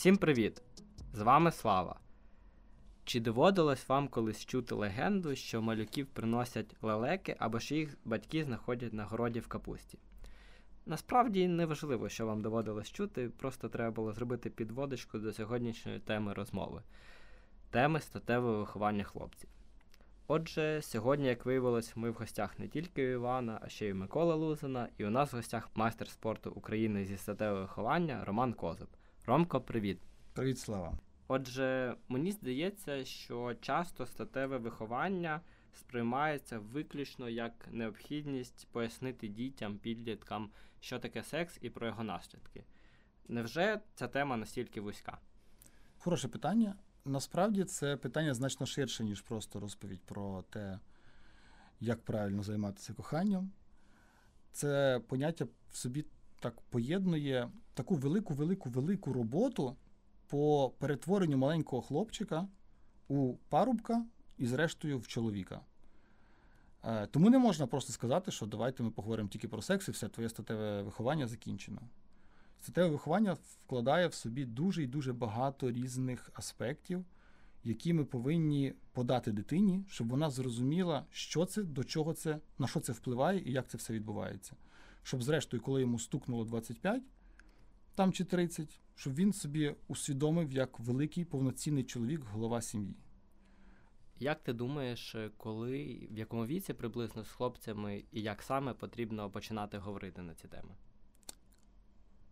Всім привіт! З вами Слава. Чи доводилось вам колись чути легенду, що малюків приносять лелеки або ж їх батьки знаходять на городі в капусті? Насправді не важливо, що вам доводилось чути, просто треба було зробити підводочку до сьогоднішньої теми розмови теми статевого виховання хлопців. Отже, сьогодні, як виявилось, ми в гостях не тільки у Івана, а ще й у Миколи Лузина, і у нас в гостях майстер спорту України зі статевого виховання Роман Козуб. Ромко, привіт! Привіт, Слава. Отже, мені здається, що часто статеве виховання сприймається виключно як необхідність пояснити дітям, підліткам, що таке секс і про його наслідки. Невже ця тема настільки вузька? Хороше питання. Насправді це питання значно ширше, ніж просто розповідь про те, як правильно займатися коханням. Це поняття в собі так поєднує таку велику, велику, велику роботу по перетворенню маленького хлопчика у парубка і, зрештою, в чоловіка. Е, тому не можна просто сказати, що давайте ми поговоримо тільки про секс, і все твоє статеве виховання закінчено. Статеве виховання вкладає в собі дуже і дуже багато різних аспектів, які ми повинні подати дитині, щоб вона зрозуміла, що це, до чого це, на що це впливає і як це все відбувається. Щоб, зрештою, коли йому стукнуло 25 там чи 30, щоб він собі усвідомив як великий повноцінний чоловік, голова сім'ї. Як ти думаєш, коли в якому віці приблизно з хлопцями і як саме потрібно починати говорити на ці теми?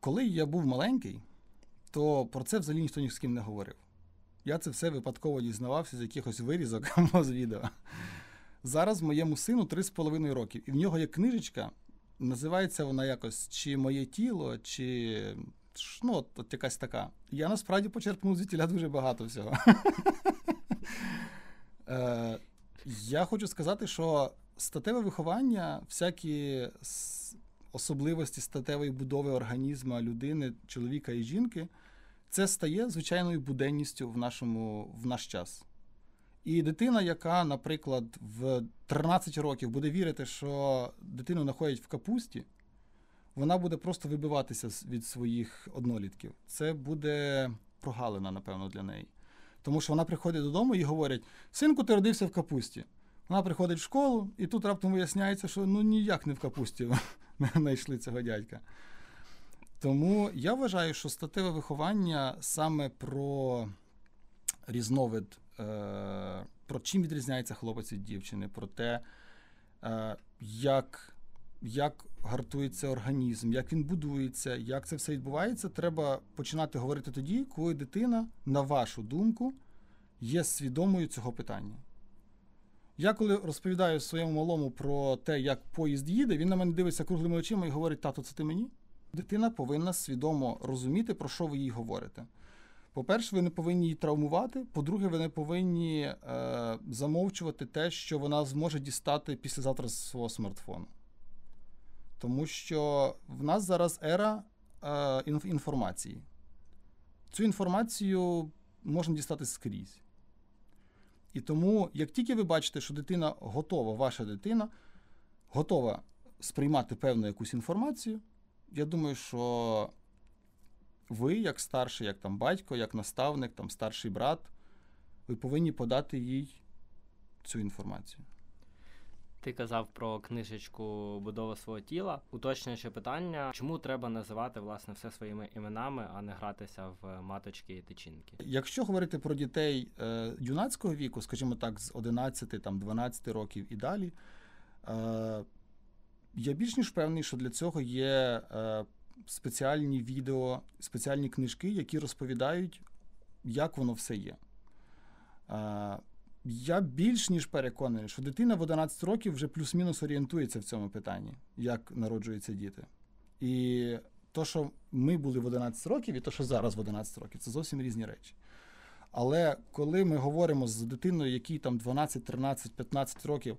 Коли я був маленький, то про це взагалі ніхто ні з ким не говорив. Я це все випадково дізнавався з якихось вирізок або з відео. Зараз моєму сину 3,5 років, і в нього є книжечка, називається вона якось чи моє тіло, чи ну, от, от якась така. Я насправді почерпнув звідтіля дуже багато всього. Е, Я хочу сказати, що статеве виховання, всякі особливості статевої будови організму людини, чоловіка і жінки, це стає звичайною буденністю в нашому, в наш час. І дитина, яка, наприклад, в 13 років буде вірити, що дитину знаходять в капусті, вона буде просто вибиватися від своїх однолітків. Це буде прогалина, напевно, для неї. Тому що вона приходить додому і говорять: синку, ти родився в капусті. Вона приходить в школу, і тут раптом виясняється, що ну ніяк не в капусті знайшли цього дядька. Тому я вважаю, що статеве виховання саме про різновид, е, про чим відрізняється хлопець від дівчини, про те, е, як як гартується організм, як він будується, як це все відбувається, треба починати говорити тоді, коли дитина, на вашу думку, є свідомою цього питання. Я коли розповідаю своєму малому про те, як поїзд їде, він на мене дивиться круглими очима і говорить: тато, це ти мені? Дитина повинна свідомо розуміти, про що ви їй говорите. По-перше, ви не повинні її травмувати. По-друге, ви не повинні е, замовчувати те, що вона зможе дістати післязавтра з свого смартфону. Тому що в нас зараз ера е, інформації. Цю інформацію можна дістати скрізь. І тому, як тільки ви бачите, що дитина готова, ваша дитина готова сприймати певну якусь інформацію, я думаю, що ви, як старший, як там батько, як наставник, там старший брат, ви повинні подати їй цю інформацію. Ти казав про книжечку Будова свого тіла. Уточнююче питання, чому треба називати власне все своїми іменами, а не гратися в маточки і тичинки? Якщо говорити про дітей е, юнацького віку, скажімо так, з 11, там 12 років і далі, е, я більш ніж певний, що для цього є е, спеціальні відео, спеціальні книжки, які розповідають, як воно все є. Е, я більш ніж переконаний, що дитина в 11 років вже плюс-мінус орієнтується в цьому питанні, як народжуються діти. І то, що ми були в 11 років, і то, що зараз в 11 років, це зовсім різні речі. Але коли ми говоримо з дитиною, якій там 12, 13, 15 років,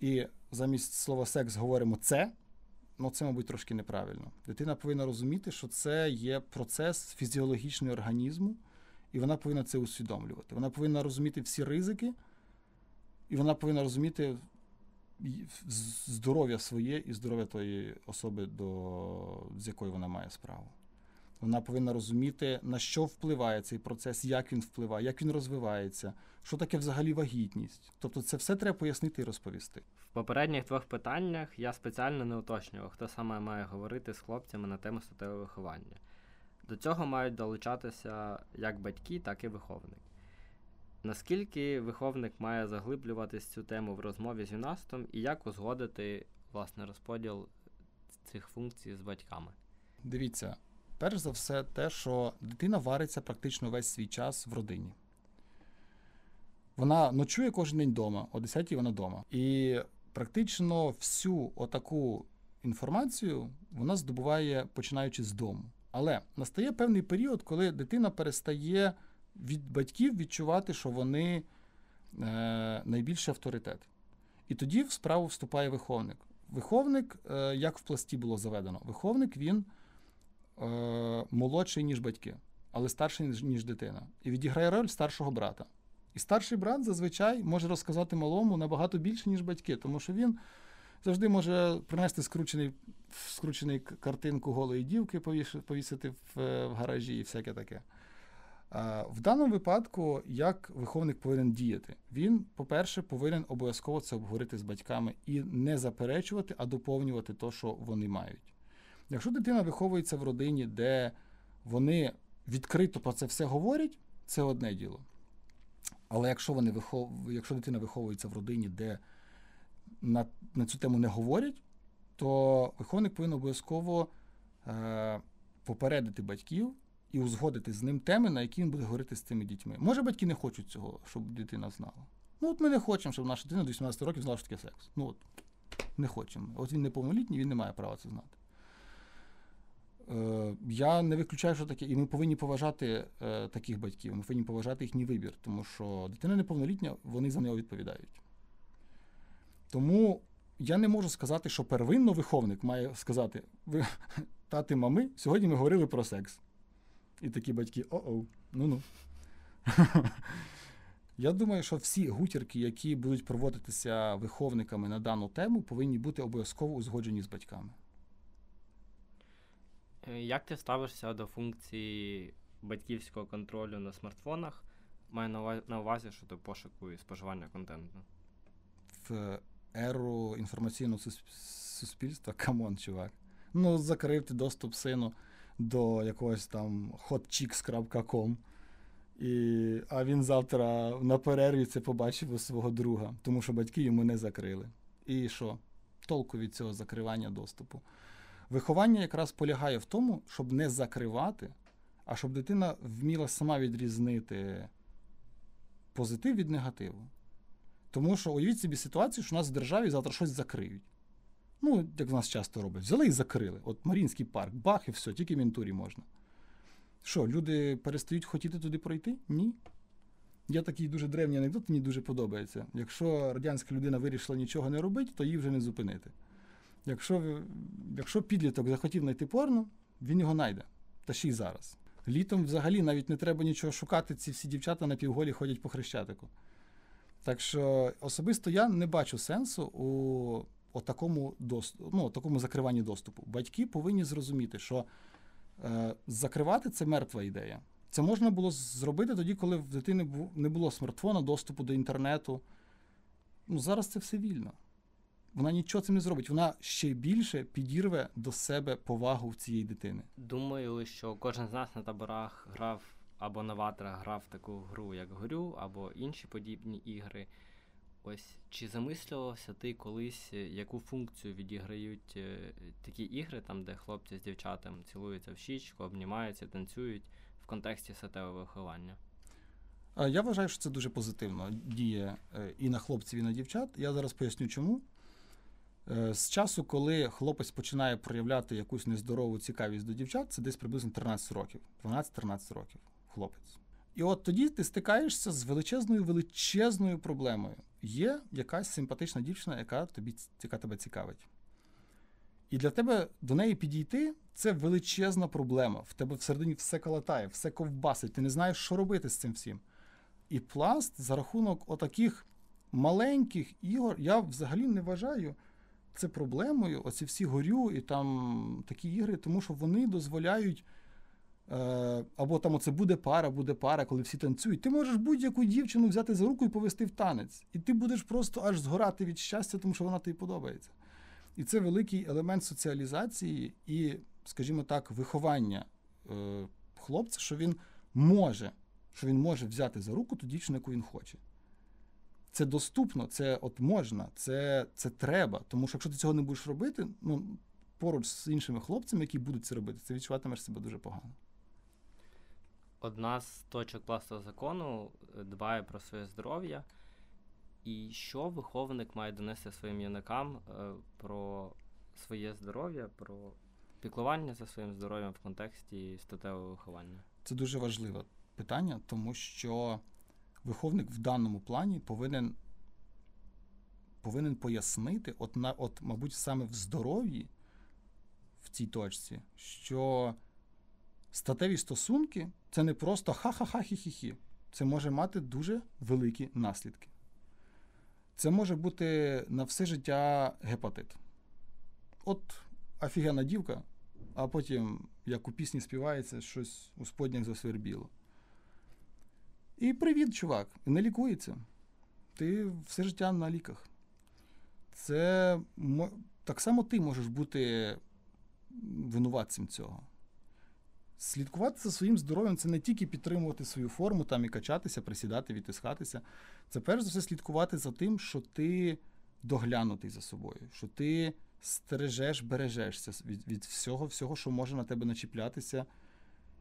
і замість слова секс говоримо це, ну це, мабуть, трошки неправильно. Дитина повинна розуміти, що це є процес фізіологічного організму і вона повинна це усвідомлювати. Вона повинна розуміти всі ризики, і вона повинна розуміти здоров'я своє і здоров'я тої особи, до, з якою вона має справу. Вона повинна розуміти, на що впливає цей процес, як він впливає, як він розвивається, що таке взагалі вагітність. Тобто, це все треба пояснити і розповісти. В попередніх двох питаннях я спеціально не уточнював, хто саме має говорити з хлопцями на тему статевого виховання. До цього мають долучатися як батьки, так і виховник. Наскільки виховник має заглиблюватись цю тему в розмові з юнастом і як узгодити власне розподіл цих функцій з батьками? Дивіться, перш за все, те, що дитина вариться практично весь свій час в родині. Вона ночує кожен день вдома, о 10 вона вдома. І практично всю отаку інформацію вона здобуває починаючи з дому. Але настає певний період, коли дитина перестає від батьків відчувати, що вони е, найбільший авторитет. І тоді в справу вступає виховник. Виховник, е, як в пласті було заведено, виховник він молодший, ніж батьки, але старший, ніж, ніж дитина. І відіграє роль старшого брата. І старший брат зазвичай може розказати малому набагато більше, ніж батьки, тому що він завжди може принести скручений, скручений картинку голої дівки, повісити в, е, в гаражі і всяке таке. В даному випадку, як виховник повинен діяти? Він, по-перше, повинен обов'язково це обговорити з батьками і не заперечувати, а доповнювати те, що вони мають. Якщо дитина виховується в родині, де вони відкрито про це все говорять, це одне діло. Але якщо вони вихов... якщо дитина виховується в родині, де на, на цю тему не говорять, то виховник повинен обов'язково е, попередити батьків і узгодити з ним теми, на які він буде говорити з цими дітьми. Може, батьки не хочуть цього, щоб дитина знала. Ну, от ми не хочемо, щоб наша дитина до 18 років знала, що таке секс. Ну от, не хочемо. От він неповнолітній, він не має права це знати. Е, я не виключаю, що таке, і ми повинні поважати е, таких батьків, ми повинні поважати їхній вибір, тому що дитина неповнолітня, вони за нього відповідають. Тому я не можу сказати, що первинно виховник має сказати: ви, тати, мами, сьогодні ми говорили про секс. І такі батьки, о-оу, ну-ну. Я думаю, що всі гутірки, які будуть проводитися виховниками на дану тему, повинні бути обов'язково узгоджені з батьками. Е, Як ти ставишся до функції батьківського контролю на смартфонах? Маю на ува- на увазі щодо пошуку і споживання контенту. В еру інформаційного суспільства, come on, чувак. Ну, закрив ти доступ сину до якогось там hotchicks.com. І, а він завтра на перерві це побачив у свого друга, тому що батьки йому не закрили. І що? Толку від цього закривання доступу. Виховання якраз полягає в тому, щоб не закривати, а щоб дитина вміла сама відрізнити позитив від негативу. Тому що уявіть собі ситуацію, що у нас в державі завтра щось закриють. Ну, як в нас часто роблять, взяли і закрили. От Марінський парк, бах, і все, тільки мінтурі можна. Що, люди перестають хотіти туди пройти? Ні. Є такий дуже древній анекдот, мені дуже подобається. Якщо радянська людина вирішила нічого не робити, то її вже не зупинити. Якщо, якщо підліток захотів знайти порно, він його знайде. Та ще й зараз. Літом взагалі навіть не треба нічого шукати, ці всі дівчата на півголі ходять по хрещатику. Так що особисто я не бачу сенсу у о такому, дос- ну, такому закриванні доступу. Батьки повинні зрозуміти, що е, закривати це мертва ідея. Це можна було зробити тоді, коли в дитини не було смартфона, доступу до інтернету. Ну, зараз це все вільно. Вона нічого цим не зробить. Вона ще більше підірве до себе повагу в цієї дитини. Думаю, що кожен з нас на таборах грав або на ватрах грав таку гру, як горю, або інші подібні ігри. Ось чи замислювався ти колись, е, яку функцію відіграють е, такі ігри, там, де хлопці з дівчатами цілуються в щічку, обнімаються, танцюють в контексті сетевого виховання? Я вважаю, що це дуже позитивно діє е, і на хлопців, і на дівчат. Я зараз поясню, чому. Е, З часу, коли хлопець починає проявляти якусь нездорову цікавість до дівчат, це десь приблизно 13 років, 12-13 років хлопець. І от тоді ти стикаєшся з величезною величезною проблемою. Є якась симпатична дівчина, яка тобі яка тебе цікавить. І для тебе до неї підійти це величезна проблема. В тебе всередині все калатає, все ковбасить, ти не знаєш, що робити з цим всім. І пласт за рахунок отаких маленьких ігор, я взагалі не вважаю це проблемою. Оці всі горю і там такі ігри, тому що вони дозволяють Е, або там оце буде пара, буде пара, коли всі танцюють. Ти можеш будь-яку дівчину взяти за руку і повести в танець. І ти будеш просто аж згорати від щастя, тому що вона тобі подобається. І це великий елемент соціалізації і, скажімо так, виховання е, хлопця, що він може, що він може взяти за руку ту дівчину, яку він хоче. Це доступно, це от можна, це це треба. Тому що якщо ти цього не будеш робити, ну поруч з іншими хлопцями, які будуть це робити, це відчуватимеш себе дуже погано. Одна з точок класного закону е, дбає про своє здоров'я. І що виховник має донести своїм юнакам е, про своє здоров'я, про піклування за своїм здоров'ям в контексті статевого виховання? Це дуже важливе питання, тому що виховник в даному плані повинен повинен пояснити, от, на, от, мабуть, саме в здоров'ї в цій точці, що статеві стосунки це не просто ха-ха-ха хі-хі-хі. Це може мати дуже великі наслідки. Це може бути на все життя гепатит. От офігенна дівка, а потім, як у пісні співається, щось у споднях засвербіло. І привіт, чувак, не лікується. Ти все життя на ліках. Це так само ти можеш бути винуватцем цього. Слідкувати за своїм здоров'ям це не тільки підтримувати свою форму там і качатися, присідати, відтискатися. Це перш за все слідкувати за тим, що ти доглянутий за собою, що ти стережеш, бережешся від від всього, всього, що може на тебе начіплятися.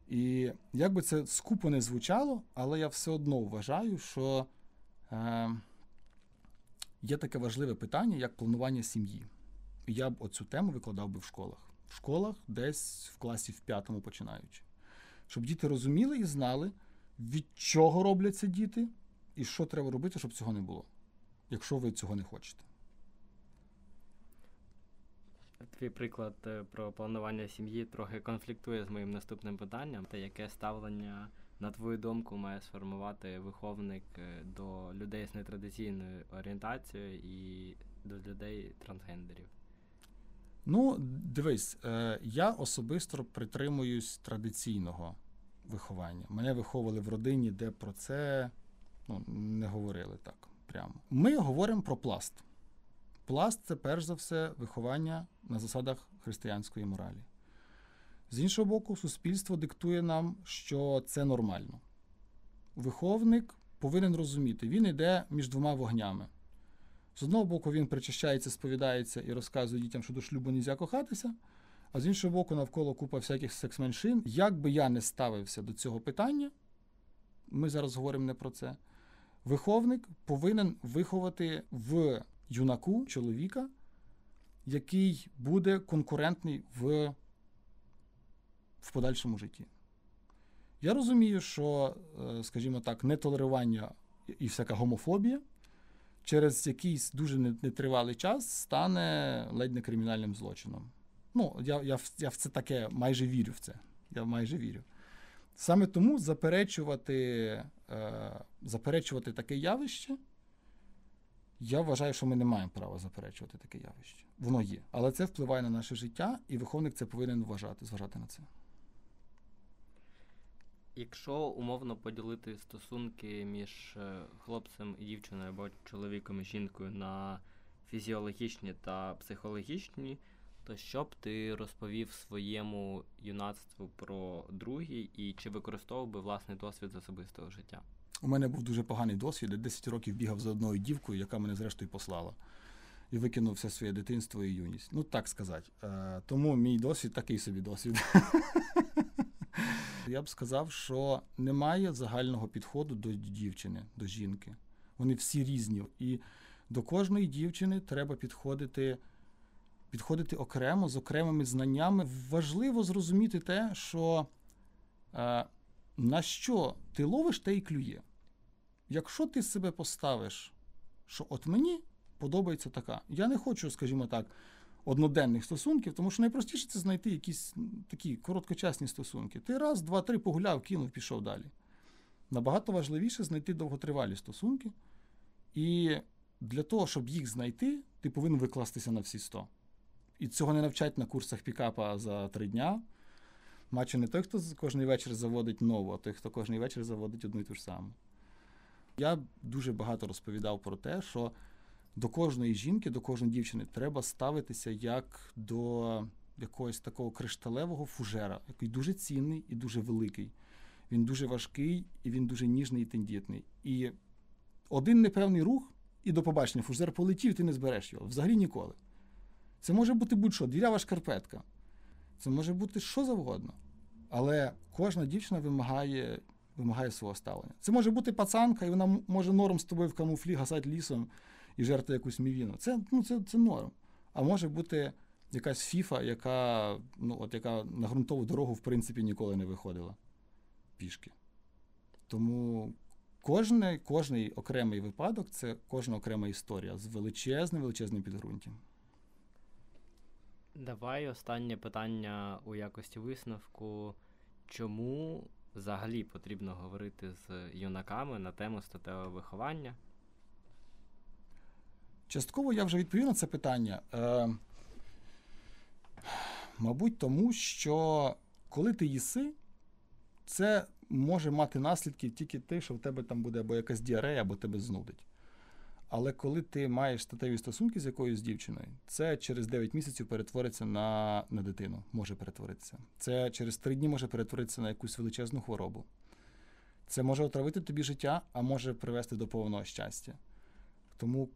І як би це скупо не звучало, але я все одно вважаю, що е, є таке важливе питання, як планування сім'ї. Я б оцю тему викладав би в школах в школах, десь в класі в п'ятому починаючи. Щоб діти розуміли і знали, від чого робляться діти, і що треба робити, щоб цього не було, якщо ви цього не хочете. Твій приклад е, про планування сім'ї трохи конфліктує з моїм наступним питанням. Та яке ставлення, на твою думку, має сформувати виховник е, до людей з нетрадиційною орієнтацією і до людей трансгендерів? Ну, дивись, е, я особисто притримуюсь традиційного виховання. Мене виховували в родині, де про це ну, не говорили так прямо. Ми говоримо про пласт. Пласт це перш за все виховання на засадах християнської моралі. З іншого боку, суспільство диктує нам, що це нормально. Виховник повинен розуміти, він йде між двома вогнями. З одного боку, він причащається, сповідається і розказує дітям, що до шлюбу не можна кохатися, а з іншого боку, навколо купа всяких секс-меншин. Як би я не ставився до цього питання, ми зараз говоримо не про це. Виховник повинен виховати в юнаку чоловіка, який буде конкурентний в, в подальшому житті. Я розумію, що, е, скажімо так, нетолерування і всяка гомофобія через якийсь дуже нетривалий час стане ледь не кримінальним злочином. Ну, я, я, я в це таке майже вірю в це. Я майже вірю. Саме тому заперечувати, е, заперечувати таке явище. Я вважаю, що ми не маємо права заперечувати таке явище. Воно є. Але це впливає на наше життя, і виховник це повинен вважати, зважати на це. Якщо умовно поділити стосунки між е, хлопцем і дівчиною або чоловіком і жінкою на фізіологічні та психологічні, то що б ти розповів своєму юнацтву про другі і чи використовував би власний досвід з особистого життя? У мене був дуже поганий досвід. Я 10 років бігав за одною дівкою, яка мене зрештою послала. І викинув все своє дитинство і юність. Ну, так сказати. Е, тому мій досвід такий собі досвід. Я б сказав, що немає загального підходу до дівчини, до жінки. Вони всі різні. І до кожної дівчини треба підходити підходити окремо з окремими знаннями. Важливо зрозуміти те, що е, на що ти ловиш, те й клює. Якщо ти себе поставиш, що от мені подобається така, я не хочу, скажімо так одноденних стосунків, тому що найпростіше це знайти якісь такі короткочасні стосунки. Ти раз, два, три погуляв, кинув, пішов далі. Набагато важливіше знайти довготривалі стосунки. І для того, щоб їх знайти, ти повинен викластися на всі 100. І цього не навчать на курсах пікапа за три дня. Мачо не той, хто кожен вечір заводить нову, а той, хто кожен вечір заводить одну і ту ж саму. Я дуже багато розповідав про те, що до кожної жінки, до кожної дівчини треба ставитися як до якогось такого кришталевого фужера, який дуже цінний і дуже великий. Він дуже важкий і він дуже ніжний і тендітний. І один непевний рух, і до побачення фужер полетів, ти не збереш його. Взагалі ніколи. Це може бути будь-що, двірява шкарпетка. Це може бути що завгодно. Але кожна дівчина вимагає вимагає свого ставлення. Це може бути пацанка, і вона може норм з тобою в камуфлі гасати лісом і жерти якусь мівіну. Це ну, це, це норм. А може бути якась фіфа, яка ну, от, яка на ґрунтову дорогу в принципі ніколи не виходила пішки. Тому кожний, кожний окремий випадок це кожна окрема історія з величезним величезним підґрунтям. Давай останнє питання у якості висновку. Чому взагалі потрібно говорити з юнаками на тему статевого виховання? Частково я вже відповів на це питання. Е, Мабуть, тому що коли ти їси, це може мати наслідки тільки те, що в тебе там буде або якась діарея, або тебе знудить. Але коли ти маєш статеві стосунки з якоюсь дівчиною, це через 9 місяців перетвориться на на дитину, може перетворитися. Це через 3 дні може перетворитися на якусь величезну хворобу. Це може отравити тобі життя, а може привести до повного щастя. Тому,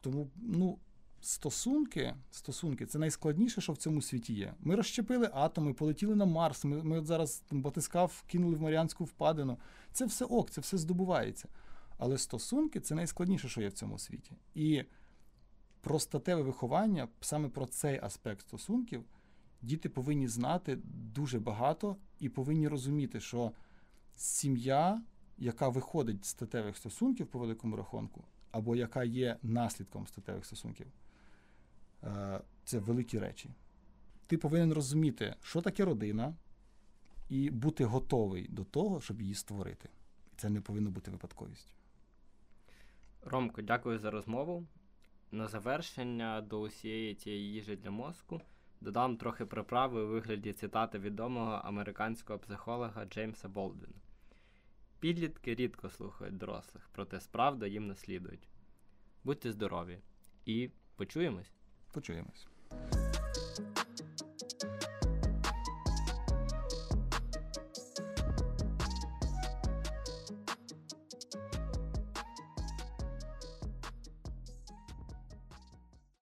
тому ну, стосунки стосунки це найскладніше, що в цьому світі є. Ми розщепили атоми, полетіли на Марс. Ми ми от зараз батискав, кинули в Маріанську впадину. Це все ок, це все здобувається. Але стосунки це найскладніше, що є в цьому світі. І про статеве виховання, саме про цей аспект стосунків, діти повинні знати дуже багато і повинні розуміти, що сім'я, яка виходить з статевих стосунків по великому рахунку, або яка є наслідком статевих стосунків, е, це великі речі. Ти повинен розуміти, що таке родина, і бути готовий до того, щоб її створити. І це не повинно бути випадковістю. Ромко, дякую за розмову. На завершення до усієї цієї їжі для мозку додам трохи приправи у вигляді цитати відомого американського психолога Джеймса Болдвіна. Підлітки рідко слухають дорослих, проте справда їм наслідують. Будьте здорові і почуємось! Почуємось.